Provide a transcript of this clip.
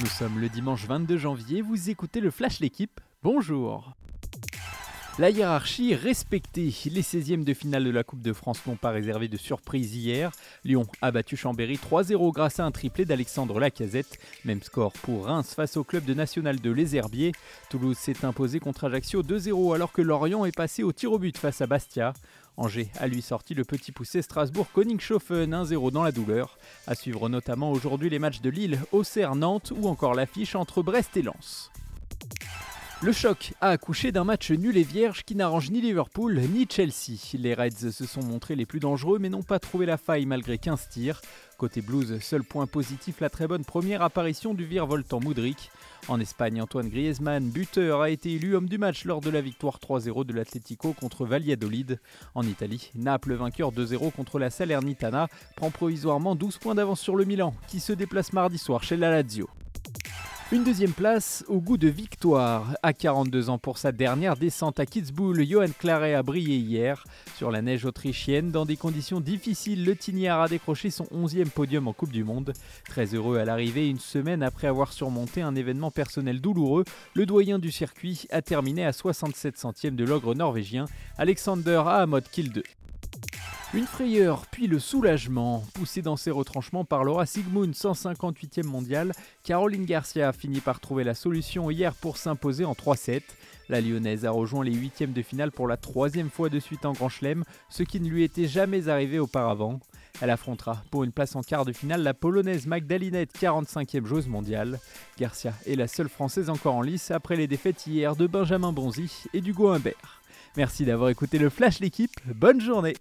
Nous sommes le dimanche 22 janvier, vous écoutez le Flash L'équipe, bonjour la hiérarchie respectée. Les 16e de finale de la Coupe de France n'ont pas réservé de surprise hier. Lyon a battu Chambéry 3-0 grâce à un triplé d'Alexandre Lacazette. Même score pour Reims face au club de National de Les Herbiers. Toulouse s'est imposé contre Ajaccio 2-0 alors que Lorient est passé au tir au but face à Bastia. Angers a lui sorti le petit poussé Strasbourg Koningshofen 1-0 dans la douleur. À suivre notamment aujourd'hui les matchs de Lille, Auxerre, Nantes ou encore l'affiche entre Brest et Lens. Le choc a accouché d'un match nul et vierge qui n'arrange ni Liverpool ni Chelsea. Les Reds se sont montrés les plus dangereux mais n'ont pas trouvé la faille malgré 15 tirs. Côté Blues, seul point positif, la très bonne première apparition du virevoltant Moudric. En Espagne, Antoine Griezmann, buteur, a été élu homme du match lors de la victoire 3-0 de l'Atlético contre Valladolid. En Italie, Naples, vainqueur 2-0 contre la Salernitana, prend provisoirement 12 points d'avance sur le Milan, qui se déplace mardi soir chez la Lazio. Une deuxième place au goût de victoire. À 42 ans pour sa dernière descente à Kitzbühel, Johan Claret a brillé hier. Sur la neige autrichienne, dans des conditions difficiles, le Tignard a décroché son 11e podium en Coupe du Monde. Très heureux à l'arrivée, une semaine après avoir surmonté un événement personnel douloureux, le doyen du circuit a terminé à 67 centièmes de l'ogre norvégien Alexander Ahamod Kilde. Une frayeur, puis le soulagement. Poussé dans ses retranchements par Laura Sigmund, 158e mondial, Caroline Garcia a fini par trouver la solution hier pour s'imposer en 3-7. La lyonnaise a rejoint les huitièmes de finale pour la troisième fois de suite en Grand Chelem, ce qui ne lui était jamais arrivé auparavant. Elle affrontera pour une place en quart de finale la polonaise Magdalinette, 45e joueuse mondiale. Garcia est la seule française encore en lice après les défaites hier de Benjamin Bonzi et d'Hugo Humbert. Merci d'avoir écouté le Flash l'équipe, bonne journée